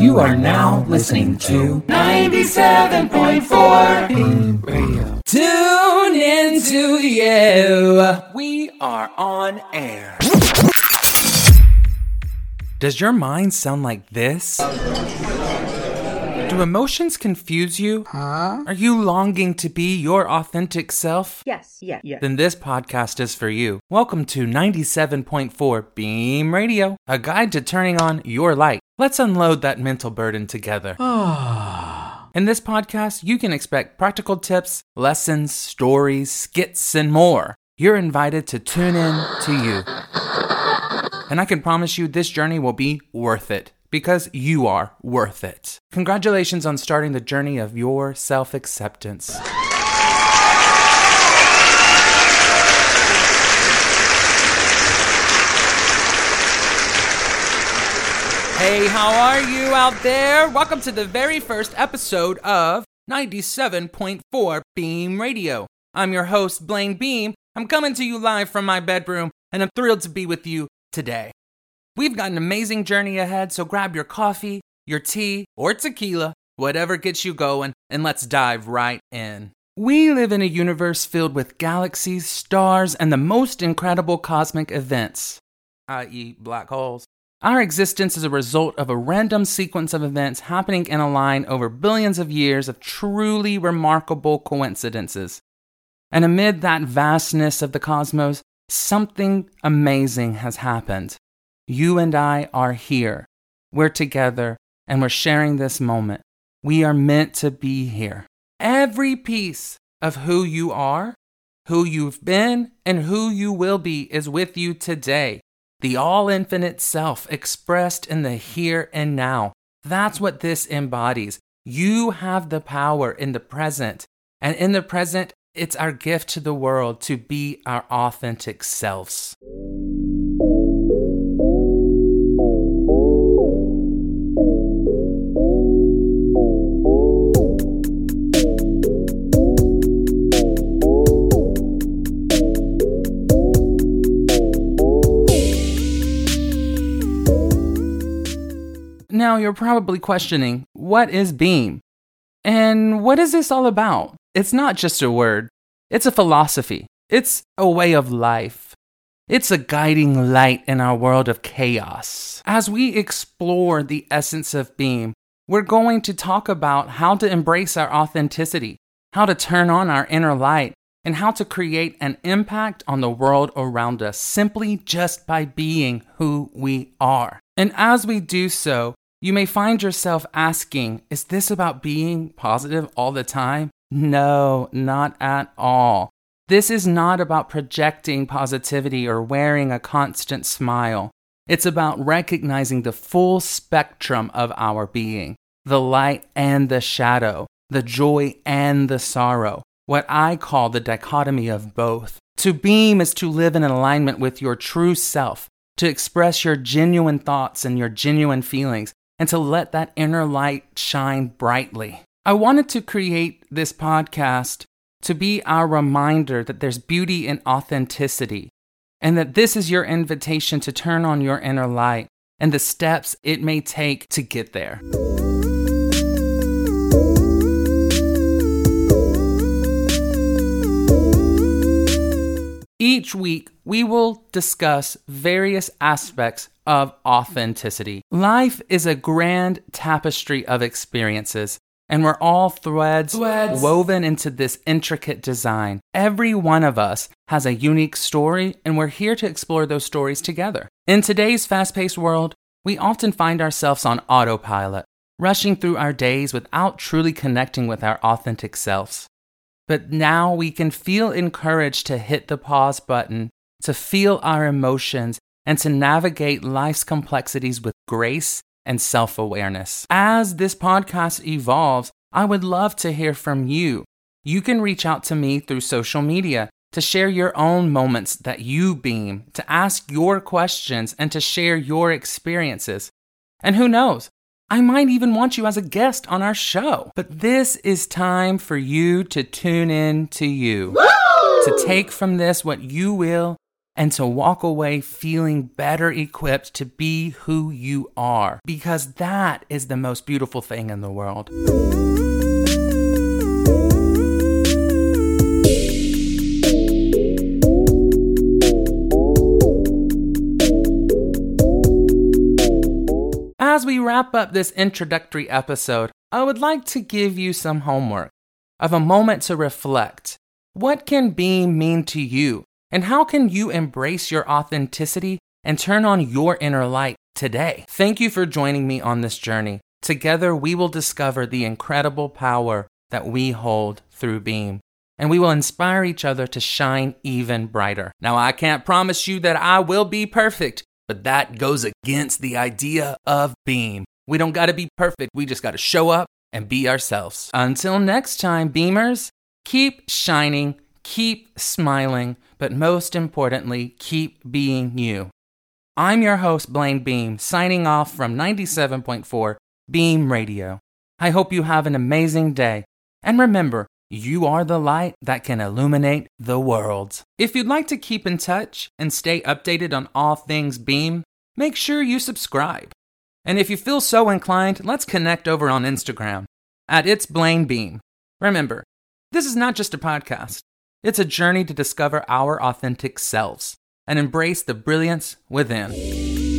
You are now listening to 97.4 Beam Radio. Tune into you. We are on air. Does your mind sound like this? Do emotions confuse you? Huh? Are you longing to be your authentic self? Yes, yeah, yeah. Then this podcast is for you. Welcome to 97.4 Beam Radio, a guide to turning on your light. Let's unload that mental burden together. In this podcast, you can expect practical tips, lessons, stories, skits, and more. You're invited to tune in to you. And I can promise you this journey will be worth it because you are worth it. Congratulations on starting the journey of your self acceptance. Hey, how are you out there? Welcome to the very first episode of 97.4 Beam Radio. I'm your host, Blaine Beam. I'm coming to you live from my bedroom, and I'm thrilled to be with you today. We've got an amazing journey ahead, so grab your coffee, your tea, or tequila, whatever gets you going, and let's dive right in. We live in a universe filled with galaxies, stars, and the most incredible cosmic events, i.e., black holes. Our existence is a result of a random sequence of events happening in a line over billions of years of truly remarkable coincidences. And amid that vastness of the cosmos, something amazing has happened. You and I are here. We're together and we're sharing this moment. We are meant to be here. Every piece of who you are, who you've been, and who you will be is with you today the all infinite self expressed in the here and now. That's what this embodies. You have the power in the present. And in the present, it's our gift to the world to be our authentic selves. You're probably questioning what is Beam? And what is this all about? It's not just a word, it's a philosophy, it's a way of life. It's a guiding light in our world of chaos. As we explore the essence of Beam, we're going to talk about how to embrace our authenticity, how to turn on our inner light, and how to create an impact on the world around us simply just by being who we are. And as we do so, you may find yourself asking, is this about being positive all the time? No, not at all. This is not about projecting positivity or wearing a constant smile. It's about recognizing the full spectrum of our being the light and the shadow, the joy and the sorrow, what I call the dichotomy of both. To beam is to live in alignment with your true self, to express your genuine thoughts and your genuine feelings, and to let that inner light shine brightly. I wanted to create this podcast to be our reminder that there's beauty in authenticity and that this is your invitation to turn on your inner light and the steps it may take to get there. Each week, we will discuss various aspects of authenticity. Life is a grand tapestry of experiences, and we're all threads, threads, woven into this intricate design. Every one of us has a unique story, and we're here to explore those stories together. In today's fast paced world, we often find ourselves on autopilot, rushing through our days without truly connecting with our authentic selves. But now we can feel encouraged to hit the pause button, to feel our emotions, and to navigate life's complexities with grace and self awareness. As this podcast evolves, I would love to hear from you. You can reach out to me through social media to share your own moments that you beam, to ask your questions, and to share your experiences. And who knows, I might even want you as a guest on our show. But this is time for you to tune in to you, Woo! to take from this what you will and to walk away feeling better equipped to be who you are, because that is the most beautiful thing in the world. As we wrap up this introductory episode, I would like to give you some homework of a moment to reflect. What can being mean to you? And how can you embrace your authenticity and turn on your inner light today? Thank you for joining me on this journey. Together, we will discover the incredible power that we hold through Beam, and we will inspire each other to shine even brighter. Now, I can't promise you that I will be perfect, but that goes against the idea of Beam. We don't got to be perfect, we just got to show up and be ourselves. Until next time, Beamers, keep shining, keep smiling, but most importantly, keep being you. I'm your host, Blaine Beam, signing off from 97.4 Beam Radio. I hope you have an amazing day. And remember, you are the light that can illuminate the world. If you'd like to keep in touch and stay updated on all things Beam, make sure you subscribe. And if you feel so inclined, let's connect over on Instagram at It's Blaine Beam. Remember, this is not just a podcast, it's a journey to discover our authentic selves and embrace the brilliance within.